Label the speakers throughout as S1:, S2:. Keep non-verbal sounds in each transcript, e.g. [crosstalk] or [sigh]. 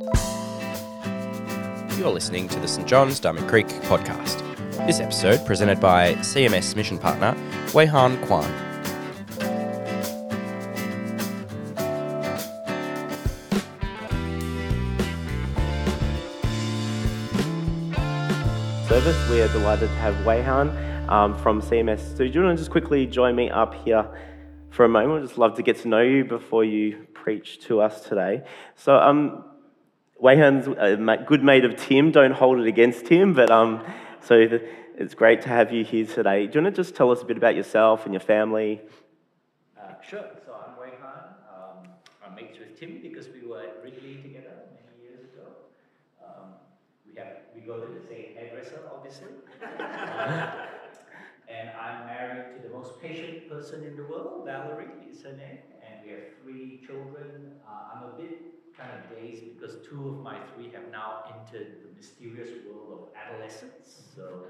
S1: You're listening to the St John's Diamond Creek podcast. This episode presented by CMS mission partner Wei Han Kwan.
S2: service. We are delighted to have Weihan um, from CMS. So, do you want to just quickly join me up here for a moment? I'd just love to get to know you before you preach to us today. So, um, Weihan's a good mate of Tim. Don't hold it against him, but um, so the, it's great to have you here today. Do you want to just tell us a bit about yourself and your family?
S3: Uh, sure. So I'm Weihan. Um, I'm mates with Tim because we were at Ridley together many years ago. Um, we have we go to the same hairdresser, obviously. [laughs] And I'm married to the most patient person in the world. Valerie is her name, and we have three children. Uh, I'm a bit kind of days because two of my three have now entered the mysterious world of adolescence. So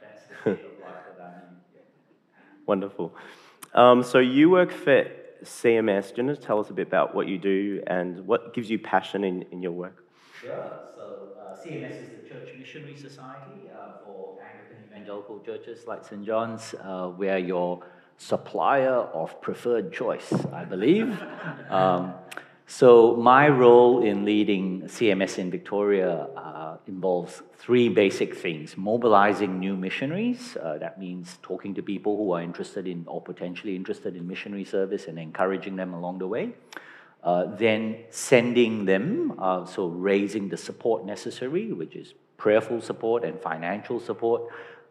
S3: that's the state of life that I'm in. Yeah.
S2: Wonderful. Um, so, you work for CMS. Do you want to tell us a bit about what you do and what gives you passion in, in your work?
S3: Sure. So uh, CMS is the Church Missionary Society uh, for Anglican evangelical churches like St. John's. Uh, we're your supplier of preferred choice, I believe. [laughs] um, so my role in leading CMS in Victoria uh, involves three basic things: mobilizing new missionaries. Uh, that means talking to people who are interested in or potentially interested in missionary service and encouraging them along the way. Uh, then sending them, uh, so raising the support necessary, which is prayerful support and financial support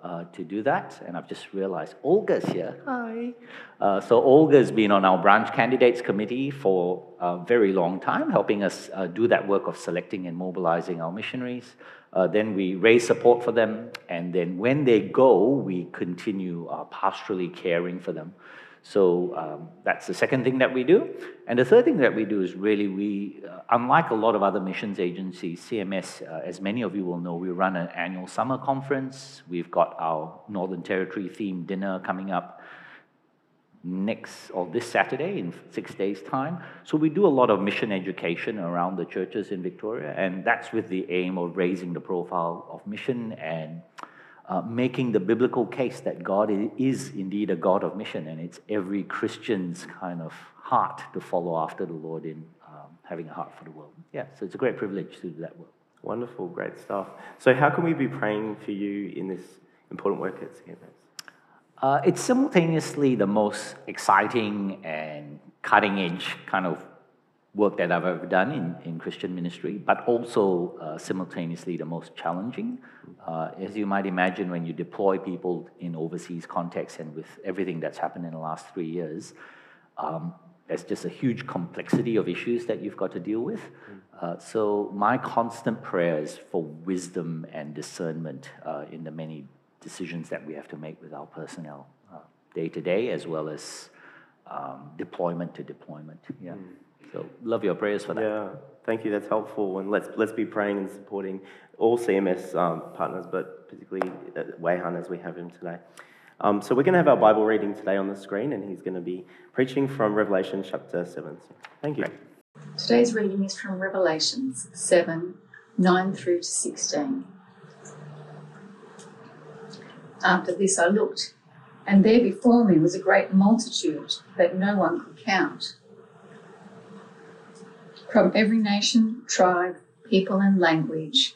S3: uh, to do that. And I've just realized Olga's here. Hi. Uh, so Olga's been on our branch candidates committee for a very long time, helping us uh, do that work of selecting and mobilizing our missionaries. Uh, then we raise support for them, and then when they go, we continue pastorally caring for them. So um, that's the second thing that we do. And the third thing that we do is really we, uh, unlike a lot of other missions agencies, CMS, uh, as many of you will know, we run an annual summer conference. We've got our Northern Territory themed dinner coming up next or this Saturday in six days' time. So we do a lot of mission education around the churches in Victoria, and that's with the aim of raising the profile of mission and uh, making the biblical case that God is indeed a God of mission, and it's every Christian's kind of heart to follow after the Lord in um, having a heart for the world. Yeah, so it's a great privilege to do that work.
S2: Wonderful, great stuff. So, how can we be praying for you in this important work at CMS?
S3: Uh, it's simultaneously the most exciting and cutting edge kind of work that I've ever done in, in Christian ministry, but also uh, simultaneously the most challenging. Uh, as you might imagine, when you deploy people in overseas contexts and with everything that's happened in the last three years, um, there's just a huge complexity of issues that you've got to deal with. Uh, so, my constant prayers for wisdom and discernment uh, in the many decisions that we have to make with our personnel uh, day to day, as well as um, deployment to deployment. Yeah. Mm. So love your prayers for that.
S2: Yeah, thank you. That's helpful. And let's let's be praying and supporting all CMS um, partners, but particularly uh, Weihan as we have him today. Um, so we're going to have our Bible reading today on the screen, and he's going to be preaching from Revelation chapter seven. So thank you.
S4: Today's reading is from Revelations seven, nine through to sixteen. After this, I looked, and there before me was a great multitude that no one could count from every nation, tribe, people, and language,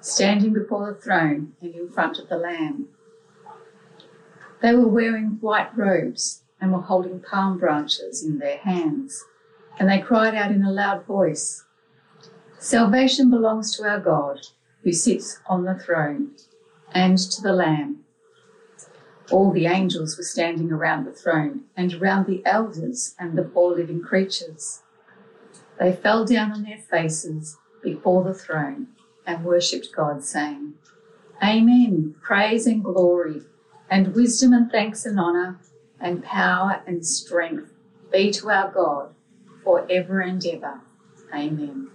S4: standing before the throne and in front of the Lamb. They were wearing white robes and were holding palm branches in their hands, and they cried out in a loud voice Salvation belongs to our God, who sits on the throne, and to the Lamb. All the angels were standing around the throne and around the elders and the four living creatures. They fell down on their faces before the throne and worshipped God, saying, Amen, praise and glory, and wisdom and thanks and honour, and power and strength be to our God for ever and ever. Amen.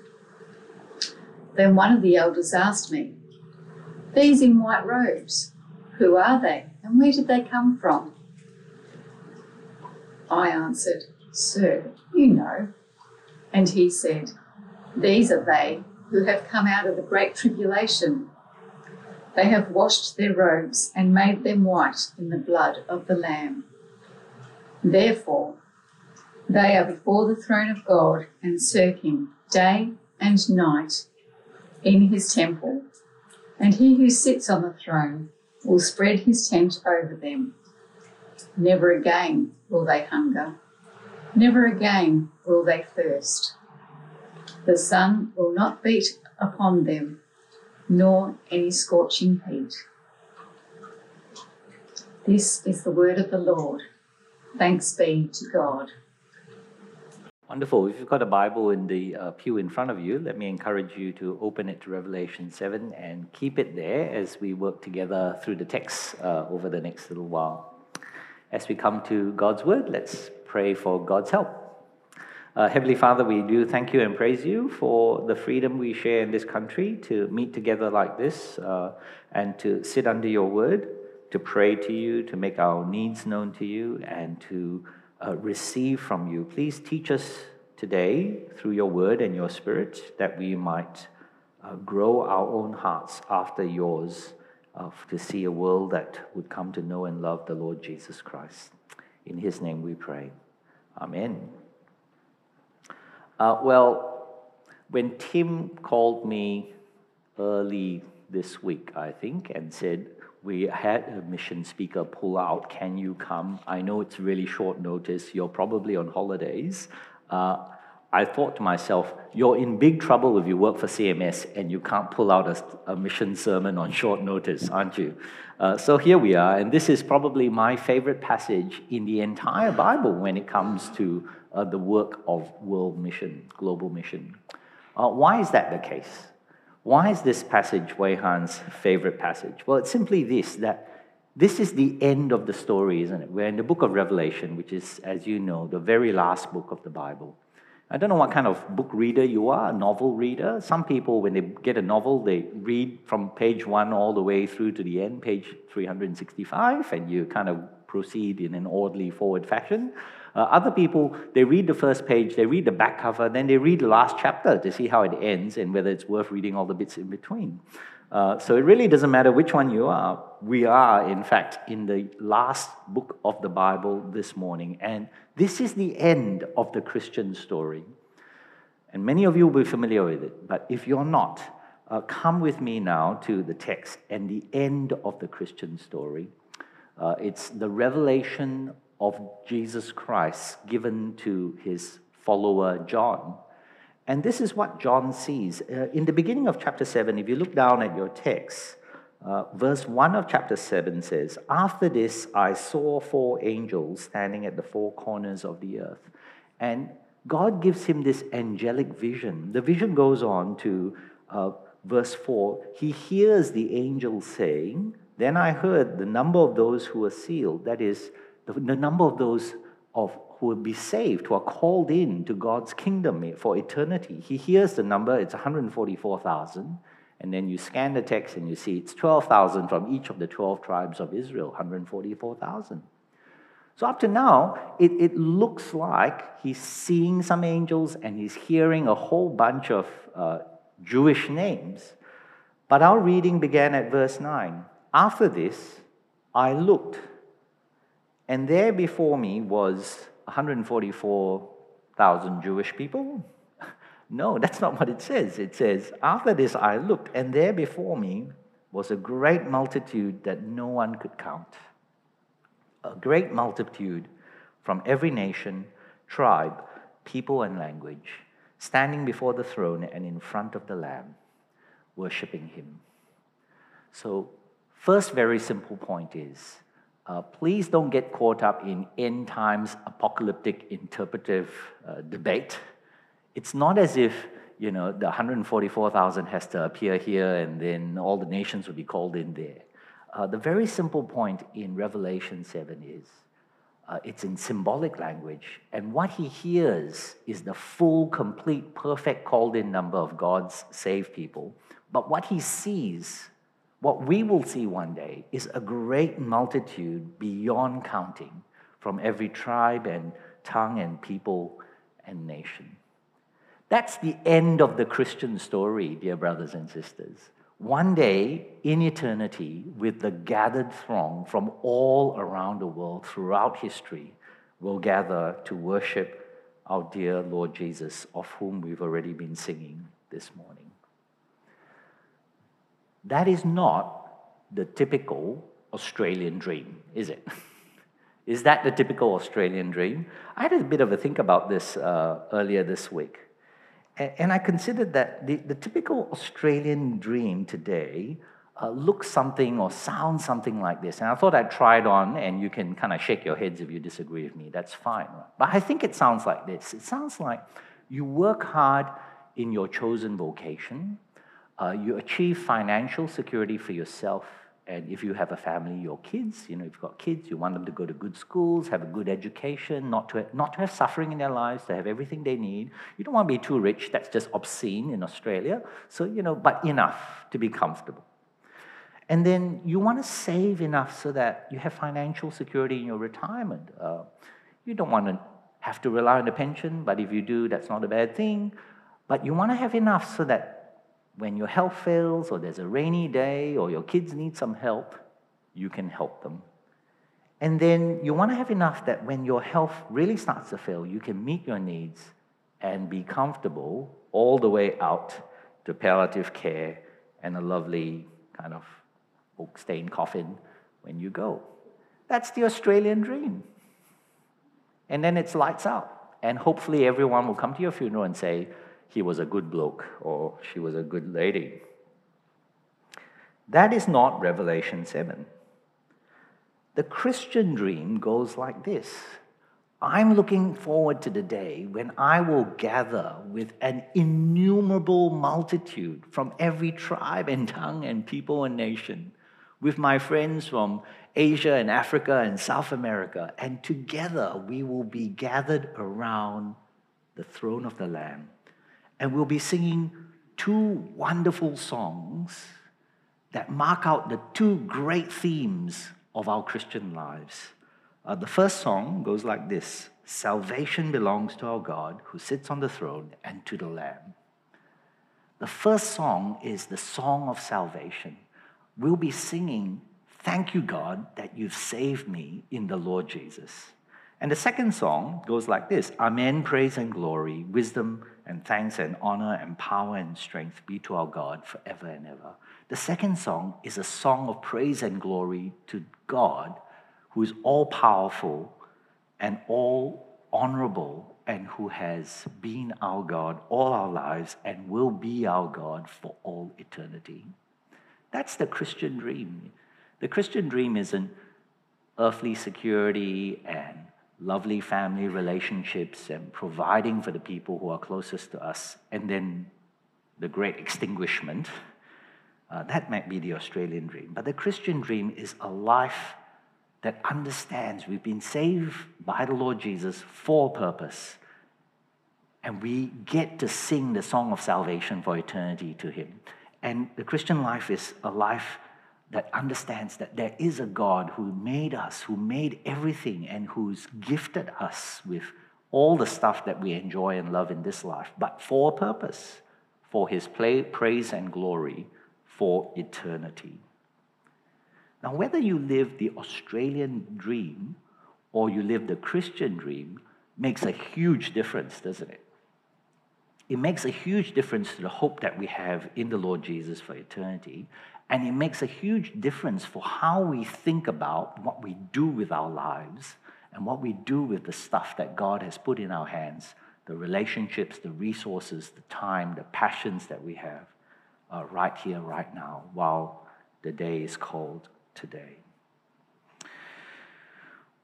S4: Then one of the elders asked me, These in white robes, who are they, and where did they come from? I answered, Sir, you know. And he said, These are they who have come out of the great tribulation. They have washed their robes and made them white in the blood of the Lamb. Therefore, they are before the throne of God and serve him day and night in his temple. And he who sits on the throne will spread his tent over them. Never again will they hunger, never again will they thirst. The sun will not beat upon them, nor any scorching heat. This is the word of the Lord. Thanks be to God.
S3: Wonderful. If you've got a Bible in the uh, pew in front of you, let me encourage you to open it to Revelation 7 and keep it there as we work together through the text uh, over the next little while. As we come to God's Word, let's pray for God's help. Uh, Heavenly Father, we do thank you and praise you for the freedom we share in this country to meet together like this uh, and to sit under your Word, to pray to you, to make our needs known to you, and to uh, receive from you. Please teach us today through your word and your spirit that we might uh, grow our own hearts after yours uh, to see a world that would come to know and love the Lord Jesus Christ. In his name we pray. Amen. Uh, well, when Tim called me early this week, I think, and said, we had a mission speaker pull out. Can you come? I know it's really short notice. You're probably on holidays. Uh, I thought to myself, you're in big trouble if you work for CMS and you can't pull out a, a mission sermon on short notice, aren't you? Uh, so here we are, and this is probably my favorite passage in the entire Bible when it comes to uh, the work of world mission, global mission. Uh, why is that the case? Why is this passage Wei Han's favorite passage? Well, it's simply this that this is the end of the story, isn't it? We're in the book of Revelation, which is, as you know, the very last book of the Bible. I don't know what kind of book reader you are, a novel reader. Some people, when they get a novel, they read from page one all the way through to the end, page 365, and you kind of proceed in an orderly forward fashion. Uh, other people, they read the first page, they read the back cover, then they read the last chapter to see how it ends and whether it's worth reading all the bits in between. Uh, so it really doesn't matter which one you are. We are, in fact, in the last book of the Bible this morning. And this is the end of the Christian story. And many of you will be familiar with it. But if you're not, uh, come with me now to the text and the end of the Christian story. Uh, it's the revelation of Jesus Christ given to his follower John. And this is what John sees. Uh, in the beginning of chapter 7, if you look down at your text, uh, verse 1 of chapter 7 says, After this I saw four angels standing at the four corners of the earth. And God gives him this angelic vision. The vision goes on to uh, verse 4. He hears the angel saying, Then I heard the number of those who were sealed, that is, the, the number of those of who will be saved, who are called in to God's kingdom for eternity. He hears the number, it's 144,000. And then you scan the text and you see it's 12,000 from each of the 12 tribes of Israel, 144,000. So up to now, it, it looks like he's seeing some angels and he's hearing a whole bunch of uh, Jewish names. But our reading began at verse 9. After this, I looked and there before me was 144,000 Jewish people. [laughs] No, that's not what it says. It says, After this I looked, and there before me was a great multitude that no one could count. A great multitude from every nation, tribe, people, and language, standing before the throne and in front of the Lamb, worshiping him. So, first very simple point is uh, please don't get caught up in end times apocalyptic interpretive uh, debate. It's not as if you know the 144,000 has to appear here and then all the nations will be called in there. Uh, the very simple point in Revelation 7 is uh, it's in symbolic language, and what he hears is the full, complete, perfect called in number of God's saved people. But what he sees what we will see one day is a great multitude beyond counting from every tribe and tongue and people and nation. That's the end of the Christian story, dear brothers and sisters. One day in eternity, with the gathered throng from all around the world throughout history, will gather to worship our dear Lord Jesus, of whom we've already been singing this morning. That is not the typical Australian dream, is it? [laughs] is that the typical Australian dream? I had a bit of a think about this uh, earlier this week. And I considered that the, the typical Australian dream today uh, looks something or sounds something like this. And I thought I'd try it on, and you can kind of shake your heads if you disagree with me. That's fine. But I think it sounds like this it sounds like you work hard in your chosen vocation, uh, you achieve financial security for yourself and if you have a family, your kids, you know, if you've got kids, you want them to go to good schools, have a good education, not to, not to have suffering in their lives, to have everything they need. You don't want to be too rich, that's just obscene in Australia. So, you know, but enough to be comfortable. And then you want to save enough so that you have financial security in your retirement. Uh, you don't want to have to rely on a pension, but if you do, that's not a bad thing. But you want to have enough so that when your health fails or there's a rainy day or your kids need some help, you can help them. And then you want to have enough that when your health really starts to fail, you can meet your needs and be comfortable all the way out to palliative care and a lovely kind of oak stained coffin when you go. That's the Australian dream. And then it's lights out. And hopefully everyone will come to your funeral and say, he was a good bloke or she was a good lady. That is not Revelation 7. The Christian dream goes like this I'm looking forward to the day when I will gather with an innumerable multitude from every tribe and tongue and people and nation, with my friends from Asia and Africa and South America, and together we will be gathered around the throne of the Lamb and we'll be singing two wonderful songs that mark out the two great themes of our Christian lives. Uh, the first song goes like this Salvation belongs to our God who sits on the throne and to the Lamb. The first song is the song of salvation. We'll be singing, Thank you, God, that you've saved me in the Lord Jesus. And the second song goes like this Amen, praise and glory, wisdom and thanks and honor and power and strength be to our God forever and ever. The second song is a song of praise and glory to God, who is all powerful and all honorable, and who has been our God all our lives and will be our God for all eternity. That's the Christian dream. The Christian dream isn't earthly security and lovely family relationships and providing for the people who are closest to us, and then the great extinguishment. Uh, that might be the Australian dream. But the Christian dream is a life that understands we've been saved by the Lord Jesus for purpose. And we get to sing the song of salvation for eternity to Him. And the Christian life is a life that understands that there is a God who made us, who made everything, and who's gifted us with all the stuff that we enjoy and love in this life, but for a purpose, for his play, praise and glory for eternity. Now, whether you live the Australian dream or you live the Christian dream makes a huge difference, doesn't it? It makes a huge difference to the hope that we have in the Lord Jesus for eternity and it makes a huge difference for how we think about what we do with our lives and what we do with the stuff that God has put in our hands the relationships, the resources, the time, the passions that we have uh, right here, right now, while the day is called today.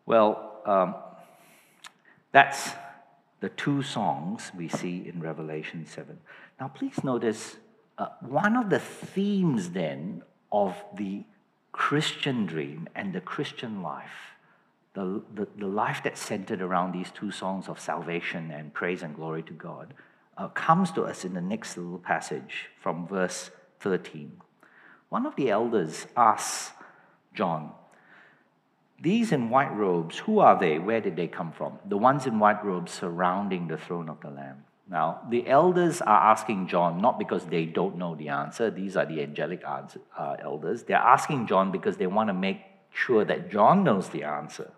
S3: Well, um, that's the two songs we see in Revelation 7. Now, please notice uh, one of the themes then of the Christian dream and the Christian life, the, the, the, life that's centered around these two songs of salvation and praise and glory to God, uh, comes to us in the next little passage from verse 13. One of the elders asks John, These in white robes, who are they? Where did they come from? The ones in white robes surrounding the throne of the Lamb. Now, the elders are asking John not because they don't know the answer, these are the angelic answer, uh, elders. They're asking John because they want to make sure that John knows the answer.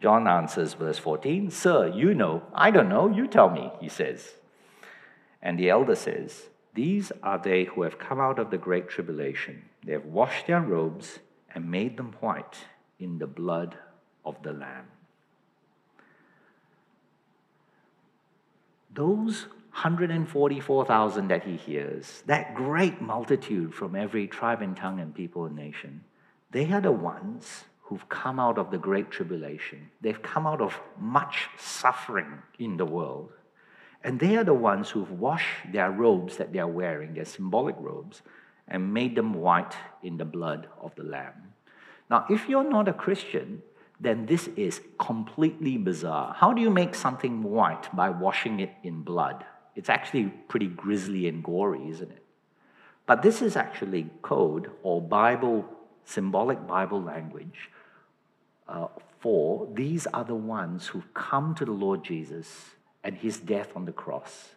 S3: John answers, verse 14, Sir, you know. I don't know. You tell me, he says. And the elder says, These are they who have come out of the great tribulation. They have washed their robes and made them white in the blood of the Lamb. Those 144,000 that he hears, that great multitude from every tribe and tongue and people and nation, they are the ones who've come out of the great tribulation. They've come out of much suffering in the world. And they are the ones who've washed their robes that they are wearing, their symbolic robes, and made them white in the blood of the Lamb. Now, if you're not a Christian, then this is completely bizarre. How do you make something white by washing it in blood? It's actually pretty grisly and gory, isn't it? But this is actually code or Bible, symbolic Bible language uh, for these are the ones who've come to the Lord Jesus and his death on the cross.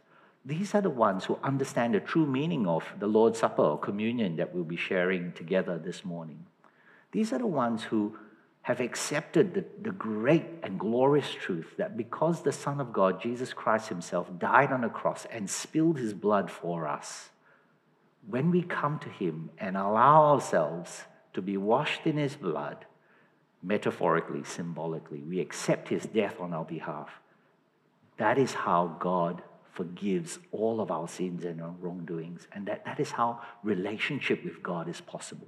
S3: These are the ones who understand the true meaning of the Lord's Supper or communion that we'll be sharing together this morning. These are the ones who have accepted the, the great and glorious truth that because the Son of God, Jesus Christ Himself, died on a cross and spilled His blood for us, when we come to Him and allow ourselves to be washed in His blood, metaphorically, symbolically, we accept His death on our behalf. That is how God forgives all of our sins and our wrongdoings. And that, that is how relationship with God is possible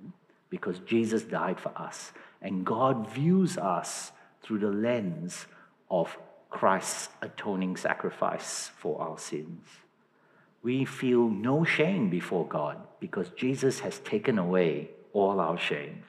S3: because Jesus died for us and God views us through the lens of Christ's atoning sacrifice for our sins. We feel no shame before God because Jesus has taken away all our shame.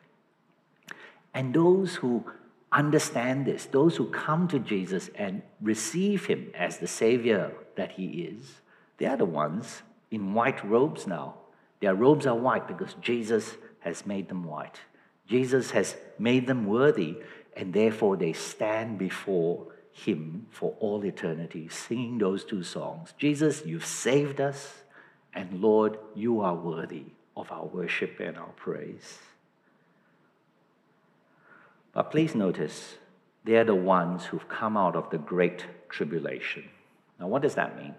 S3: And those who understand this, those who come to Jesus and receive him as the Savior that he is, they are the ones in white robes now. Their robes are white because Jesus has made them white. Jesus has made them worthy, and therefore they stand before Him for all eternity, singing those two songs Jesus, you've saved us, and Lord, you are worthy of our worship and our praise. But please notice, they're the ones who've come out of the great tribulation. Now, what does that mean?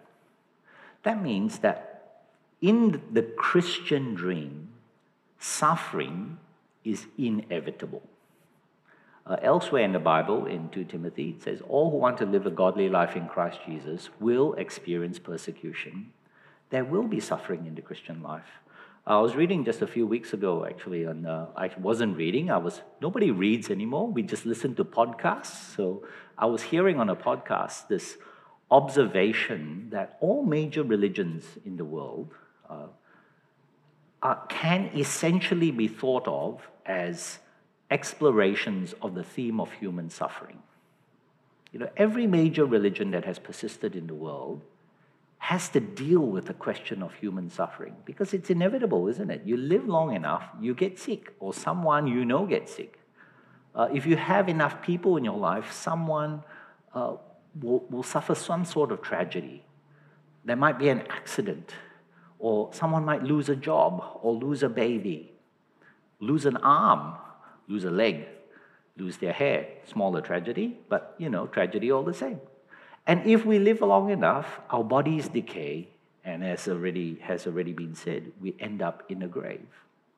S3: That means that in the Christian dream, suffering is inevitable. Uh, elsewhere in the Bible, in 2 Timothy, it says, All who want to live a godly life in Christ Jesus will experience persecution. There will be suffering in the Christian life. I was reading just a few weeks ago, actually, and uh, I wasn't reading. I was nobody reads anymore. We just listen to podcasts. So I was hearing on a podcast this observation that all major religions in the world uh, uh, can essentially be thought of as explorations of the theme of human suffering. You know, every major religion that has persisted in the world has to deal with the question of human suffering because it's inevitable, isn't it? You live long enough, you get sick, or someone you know gets sick. Uh, if you have enough people in your life, someone uh, will, will suffer some sort of tragedy. There might be an accident, or someone might lose a job, or lose a baby, lose an arm, lose a leg, lose their hair. Smaller tragedy, but you know, tragedy all the same. And if we live long enough, our bodies decay, and as already has already been said, we end up in a grave.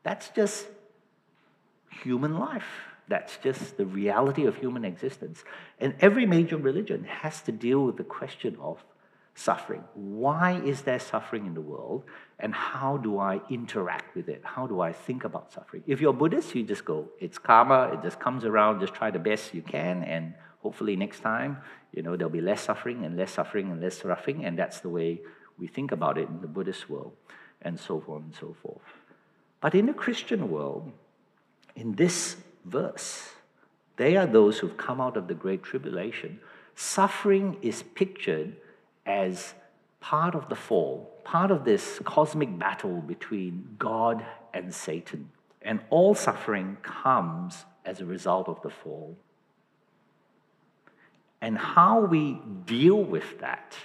S3: That's just human life. That's just the reality of human existence. And every major religion has to deal with the question of suffering. Why is there suffering in the world? And how do I interact with it? How do I think about suffering? If you're Buddhist, you just go, it's karma, it just comes around, just try the best you can, and hopefully next time, you know, there'll be less suffering and less suffering and less suffering, and that's the way we think about it in the Buddhist world, and so on and so forth. But in the Christian world, in this verse, they are those who've come out of the Great Tribulation. Suffering is pictured as part of the fall, part of this cosmic battle between God and Satan. And all suffering comes as a result of the fall. And how we deal with that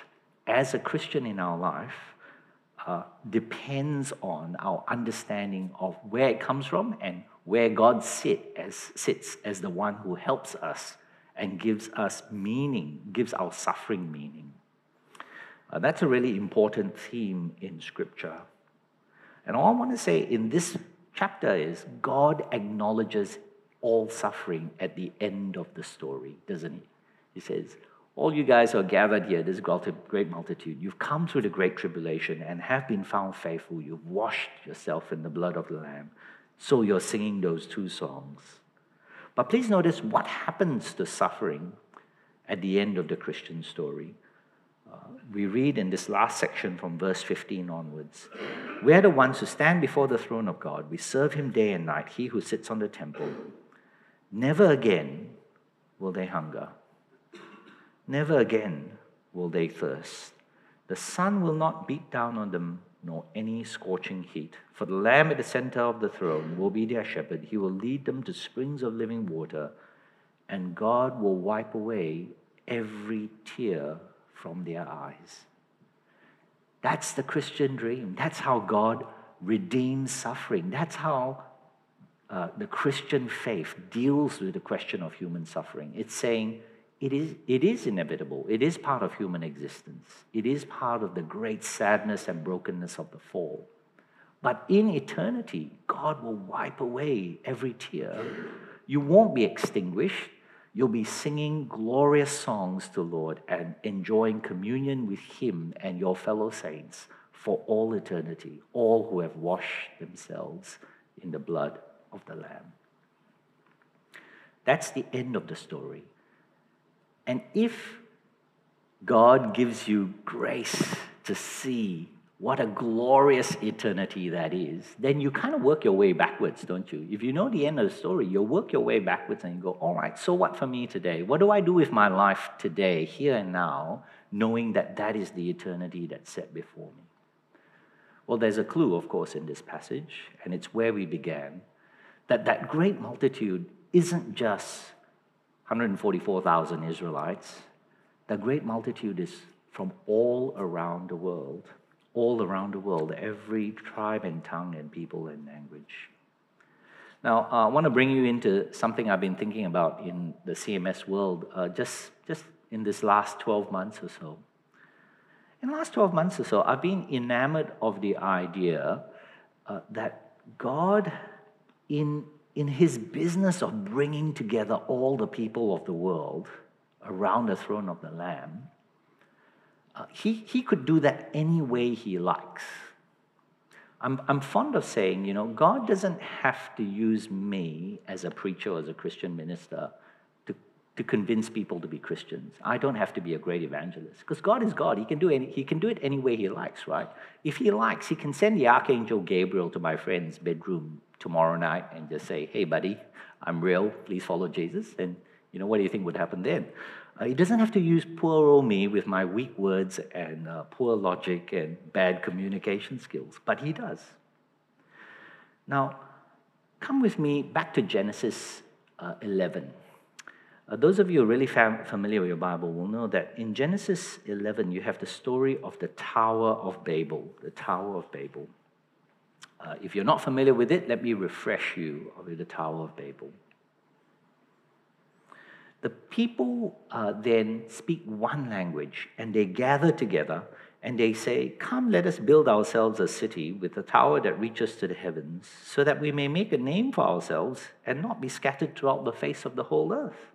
S3: as a Christian in our life uh, depends on our understanding of where it comes from and where God sit as, sits as the one who helps us and gives us meaning, gives our suffering meaning. Uh, that's a really important theme in Scripture. And all I want to say in this chapter is God acknowledges all suffering at the end of the story, doesn't he? He says, All you guys are gathered here, this great multitude, you've come through the great tribulation and have been found faithful. You've washed yourself in the blood of the Lamb. So you're singing those two songs. But please notice what happens to suffering at the end of the Christian story. We read in this last section from verse 15 onwards We are the ones who stand before the throne of God. We serve him day and night, he who sits on the temple. Never again will they hunger. Never again will they thirst. The sun will not beat down on them nor any scorching heat. For the Lamb at the center of the throne will be their shepherd. He will lead them to springs of living water, and God will wipe away every tear from their eyes. That's the Christian dream. That's how God redeems suffering. That's how uh, the Christian faith deals with the question of human suffering. It's saying, it is, it is inevitable. It is part of human existence. It is part of the great sadness and brokenness of the fall. But in eternity, God will wipe away every tear. You won't be extinguished. You'll be singing glorious songs to the Lord and enjoying communion with Him and your fellow saints for all eternity, all who have washed themselves in the blood of the Lamb. That's the end of the story. And if God gives you grace to see what a glorious eternity that is, then you kind of work your way backwards, don't you? If you know the end of the story, you work your way backwards and you go, all right, so what for me today? What do I do with my life today, here and now, knowing that that is the eternity that's set before me? Well, there's a clue, of course, in this passage, and it's where we began, that that great multitude isn't just 144,000 Israelites. The great multitude is from all around the world, all around the world, every tribe and tongue and people and language. Now, uh, I want to bring you into something I've been thinking about in the CMS world uh, just, just in this last 12 months or so. In the last 12 months or so, I've been enamored of the idea uh, that God, in in his business of bringing together all the people of the world around the throne of the Lamb, uh, he, he could do that any way he likes. I'm, I'm fond of saying, you know, God doesn't have to use me as a preacher as a Christian minister to, to convince people to be Christians. I don't have to be a great evangelist because God is God. He can, do any, he can do it any way he likes, right? If he likes, he can send the Archangel Gabriel to my friend's bedroom tomorrow night and just say, hey, buddy, I'm real, please follow Jesus. And you know, what do you think would happen then? Uh, he doesn't have to use poor old me with my weak words and uh, poor logic and bad communication skills, but he does. Now, come with me back to Genesis uh, 11. Uh, those of you who are really fam- familiar with your Bible will know that in Genesis 11, you have the story of the Tower of Babel, the Tower of Babel. Uh, if you're not familiar with it, let me refresh you of the Tower of Babel. The people uh, then speak one language and they gather together and they say, Come, let us build ourselves a city with a tower that reaches to the heavens, so that we may make a name for ourselves and not be scattered throughout the face of the whole earth.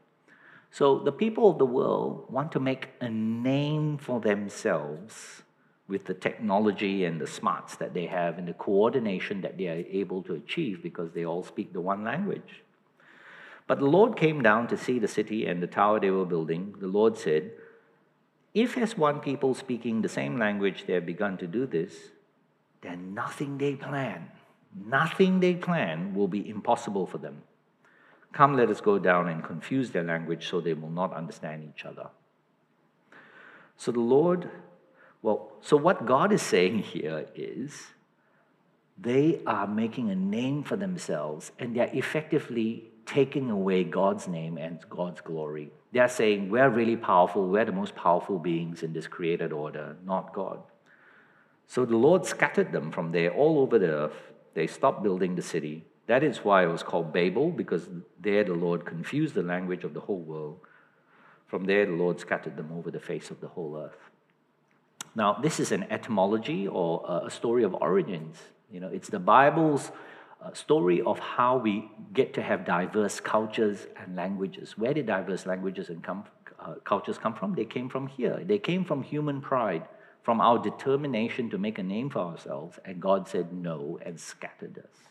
S3: So the people of the world want to make a name for themselves with the technology and the smarts that they have and the coordination that they are able to achieve because they all speak the one language. But the Lord came down to see the city and the tower they were building. The Lord said, If, as one people speaking the same language, they have begun to do this, then nothing they plan, nothing they plan will be impossible for them. Come, let us go down and confuse their language so they will not understand each other. So the Lord well, so what God is saying here is they are making a name for themselves and they're effectively taking away God's name and God's glory. They are saying, We're really powerful, we're the most powerful beings in this created order, not God. So the Lord scattered them from there all over the earth. They stopped building the city. That is why it was called Babel, because there the Lord confused the language of the whole world. From there, the Lord scattered them over the face of the whole earth. Now, this is an etymology or a story of origins. You know, it's the Bible's story of how we get to have diverse cultures and languages. Where did diverse languages and come, uh, cultures come from? They came from here. They came from human pride, from our determination to make a name for ourselves, and God said no and scattered us.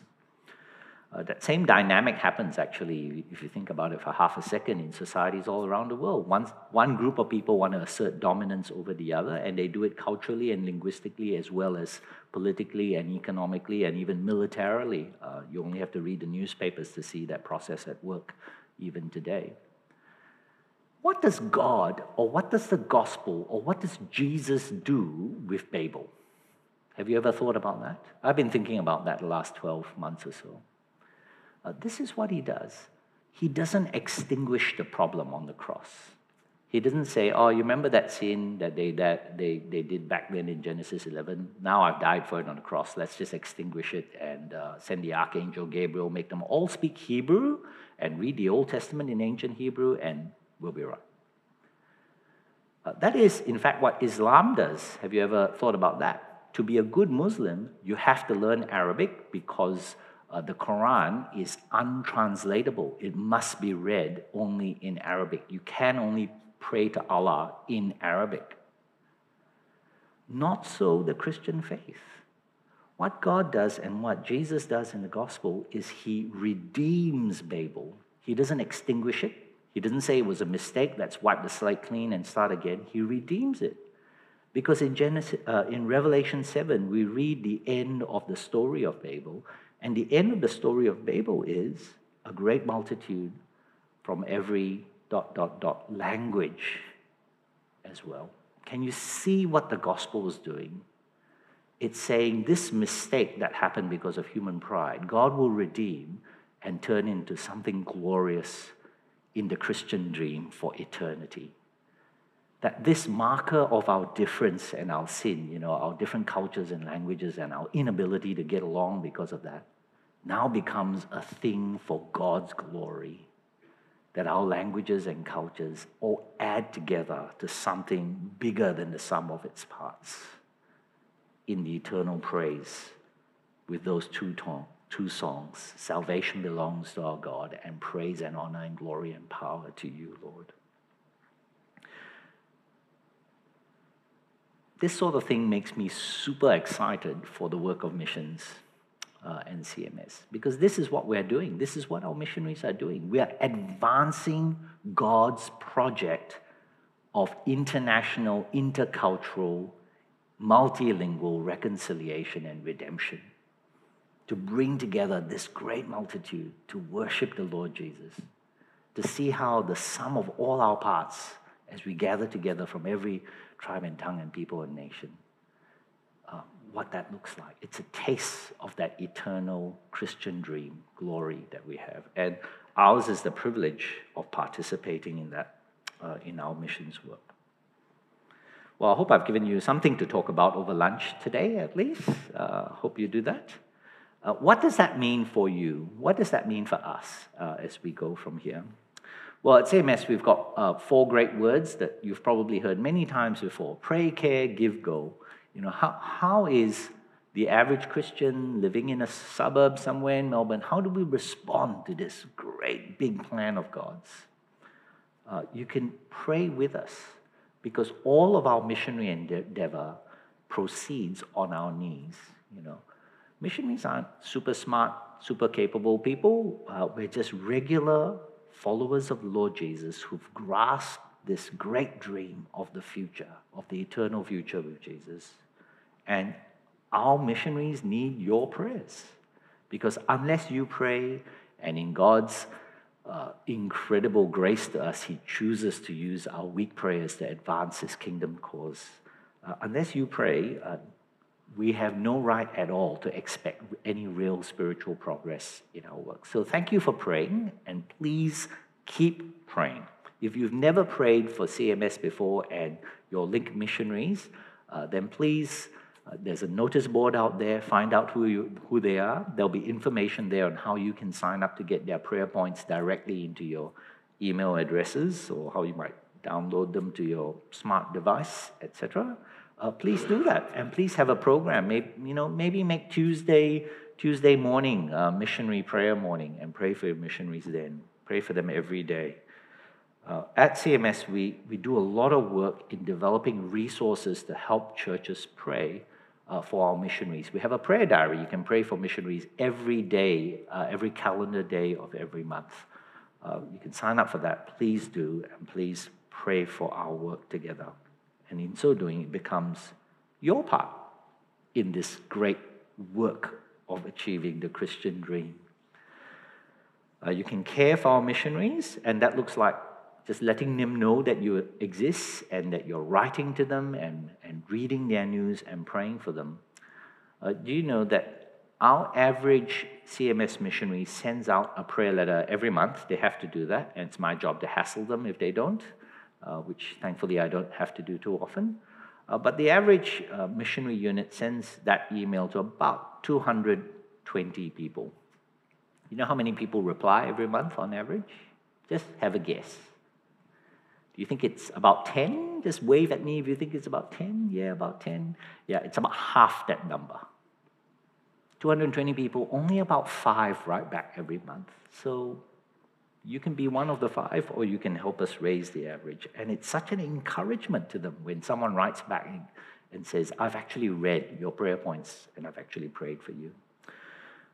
S3: Uh, that same dynamic happens actually, if you think about it for half a second, in societies all around the world. One, one group of people want to assert dominance over the other, and they do it culturally and linguistically, as well as politically and economically, and even militarily. Uh, you only have to read the newspapers to see that process at work, even today. What does God, or what does the gospel, or what does Jesus do with Babel? Have you ever thought about that? I've been thinking about that the last 12 months or so. Uh, this is what he does. He doesn't extinguish the problem on the cross. He doesn't say, Oh, you remember that sin that they, that they, they did back then in Genesis 11? Now I've died for it on the cross. Let's just extinguish it and uh, send the archangel Gabriel, make them all speak Hebrew and read the Old Testament in ancient Hebrew, and we'll be right. Uh, that is, in fact, what Islam does. Have you ever thought about that? To be a good Muslim, you have to learn Arabic because uh, the Quran is untranslatable. It must be read only in Arabic. You can only pray to Allah in Arabic. Not so the Christian faith. What God does and what Jesus does in the gospel is he redeems Babel. He doesn't extinguish it. He doesn't say it was a mistake, let's wipe the slate clean and start again. He redeems it. Because in, Genesis, uh, in Revelation 7, we read the end of the story of Babel, and the end of the story of Babel is a great multitude from every dot, dot, dot language as well. Can you see what the gospel is doing? It's saying this mistake that happened because of human pride, God will redeem and turn into something glorious in the Christian dream for eternity that this marker of our difference and our sin, you know, our different cultures and languages and our inability to get along because of that, now becomes a thing for God's glory. That our languages and cultures all add together to something bigger than the sum of its parts in the eternal praise with those two, two songs Salvation belongs to our God, and praise and honor and glory and power to you, Lord. This sort of thing makes me super excited for the work of missions uh, and CMS because this is what we're doing. This is what our missionaries are doing. We are advancing God's project of international, intercultural, multilingual reconciliation and redemption to bring together this great multitude to worship the Lord Jesus, to see how the sum of all our parts, as we gather together from every tribe and tongue and people and nation. Uh, what that looks like. It's a taste of that eternal Christian dream, glory that we have. And ours is the privilege of participating in that uh, in our missions work. Well, I hope I've given you something to talk about over lunch today, at least. Uh, hope you do that. Uh, what does that mean for you? What does that mean for us uh, as we go from here? Well, at CMS, we've got uh, four great words that you've probably heard many times before pray, care, give, go. You know, how, how is the average Christian living in a suburb somewhere in Melbourne, how do we respond to this great big plan of God's? Uh, you can pray with us because all of our missionary endeavor proceeds on our knees. You know, missionaries aren't super smart, super capable people. Uh, we're just regular followers of Lord Jesus who've grasped this great dream of the future, of the eternal future with Jesus. And our missionaries need your prayers. Because unless you pray, and in God's uh, incredible grace to us, He chooses to use our weak prayers to advance His kingdom cause. Uh, unless you pray, uh, we have no right at all to expect any real spiritual progress in our work. So thank you for praying, and please keep praying. If you've never prayed for CMS before and your link missionaries, uh, then please, uh, there's a notice board out there. Find out who, you, who they are. There'll be information there on how you can sign up to get their prayer points directly into your email addresses or how you might download them to your smart device, etc uh, please do that. And please have a program. Maybe, you know, maybe make Tuesday, Tuesday morning, uh, missionary prayer morning, and pray for your missionaries then. Pray for them every day. Uh, at CMS, we, we do a lot of work in developing resources to help churches pray uh, for our missionaries. We have a prayer diary. You can pray for missionaries every day, uh, every calendar day of every month. Uh, you can sign up for that. Please do, and please pray for our work together. And in so doing, it becomes your part in this great work of achieving the Christian dream. Uh, you can care for our missionaries, and that looks like just letting them know that you exist and that you're writing to them and, and reading their news and praying for them. Uh, do you know that our average CMS missionary sends out a prayer letter every month? They have to do that, and it's my job to hassle them if they don't uh, which thankfully I don't have to do too often. Uh, but the average uh, missionary unit sends that email to about 220 people. You know how many people reply every month on average? Just have a guess. Do you think it's about 10? Just wave at me if you think it's about 10. Yeah, about 10. Yeah, it's about half that number. 220 people, only about five write back every month. So you can be one of the five, or you can help us raise the average. And it's such an encouragement to them when someone writes back and says, I've actually read your prayer points and I've actually prayed for you.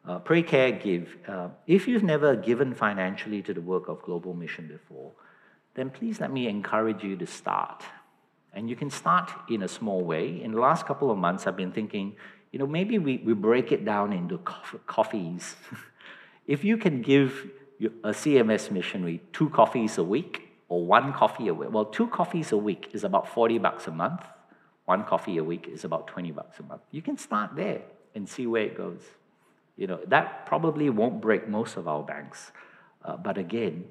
S3: Uh, pray, care, give. Uh, if you've never given financially to the work of Global Mission before, then please let me encourage you to start. And you can start in a small way. In the last couple of months, I've been thinking, you know, maybe we, we break it down into coffees. [laughs] if you can give a CMS missionary two coffees a week or one coffee a week. Well, two coffees a week is about 40 bucks a month. One coffee a week is about 20 bucks a month. You can start there and see where it goes. You know, that probably won't break most of our banks. Uh, but again,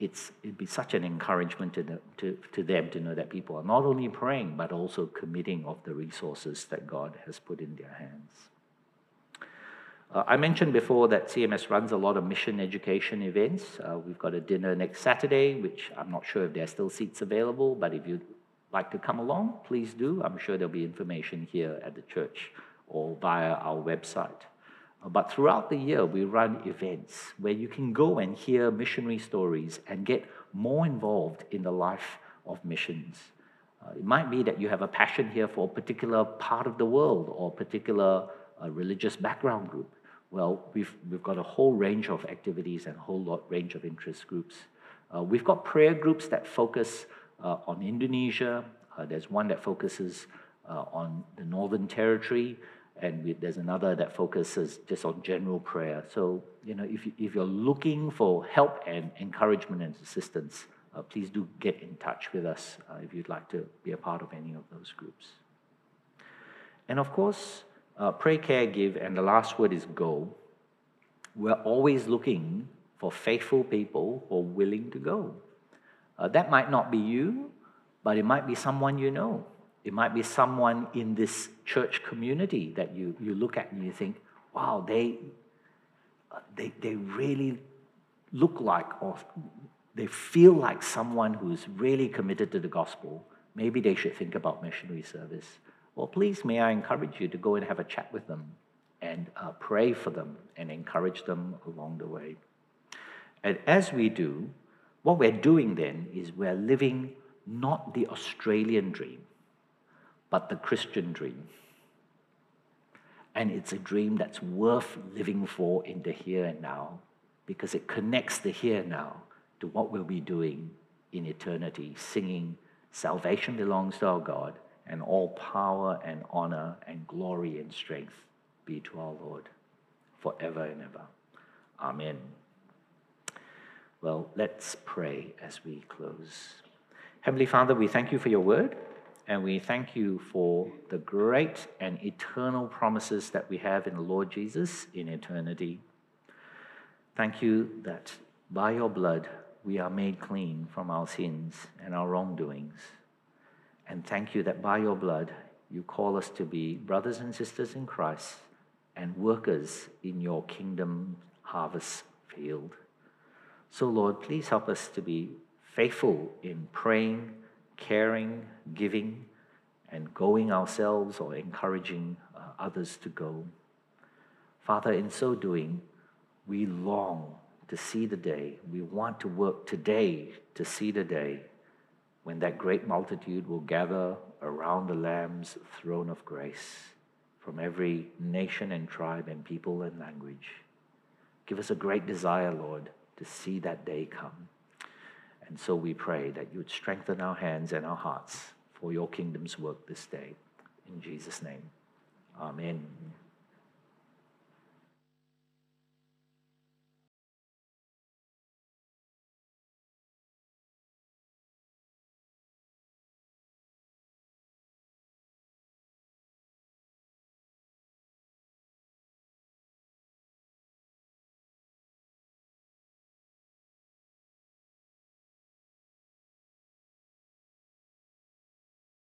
S3: it's, it'd be such an encouragement to, the, to, to them to know that people are not only praying, but also committing of the resources that God has put in their hands. Uh, I mentioned before that CMS runs a lot of mission education events. Uh, we've got a dinner next Saturday, which I'm not sure if there are still seats available, but if you'd like to come along, please do. I'm sure there'll be information here at the church or via our website. Uh, but throughout the year, we run events where you can go and hear missionary stories and get more involved in the life of missions. Uh, it might be that you have a passion here for a particular part of the world or a particular uh, religious background group. Well, we've, we've got a whole range of activities and a whole lot, range of interest groups. Uh, we've got prayer groups that focus uh, on Indonesia. Uh, there's one that focuses uh, on the Northern Territory, and we, there's another that focuses just on general prayer. So, you know, if, you, if you're looking for help and encouragement and assistance, uh, please do get in touch with us uh, if you'd like to be a part of any of those groups. And of course, uh, pray, care, give, and the last word is go. We're always looking for faithful people who are willing to go. Uh, that might not be you, but it might be someone you know. It might be someone in this church community that you, you look at and you think, wow, they, uh, they, they really look like or they feel like someone who's really committed to the gospel. Maybe they should think about missionary service. Well, please, may I encourage you to go and have a chat with them and uh, pray for them and encourage them along the way. And as we do, what we're doing then is we're living not the Australian dream, but the Christian dream. And it's a dream that's worth living for in the here and now because it connects the here and now to what we'll be doing in eternity, singing, Salvation belongs to our God and all power and honor and glory and strength be to our Lord forever and ever. Amen. Well, let's pray as we close. Heavenly Father, we thank you for your word, And we thank you for the great and eternal promises that we have in the Lord Jesus in eternity. Thank you that by your blood we are made clean from our sins and our wrongdoings. And thank you that by your blood you call us to be brothers and sisters in Christ and workers in your kingdom harvest field. So, Lord, please help us to be faithful in praying, caring, giving, and going ourselves or encouraging uh, others to go. Father, in so doing, we long to see the day. We want to work today to see the day when that great multitude will gather around the Lamb's throne of grace from every nation and tribe and people and language. Give us a great desire, Lord, to see that day come. And so we pray that you would strengthen our hands and our hearts for your kingdom's work this day. In Jesus' name, amen.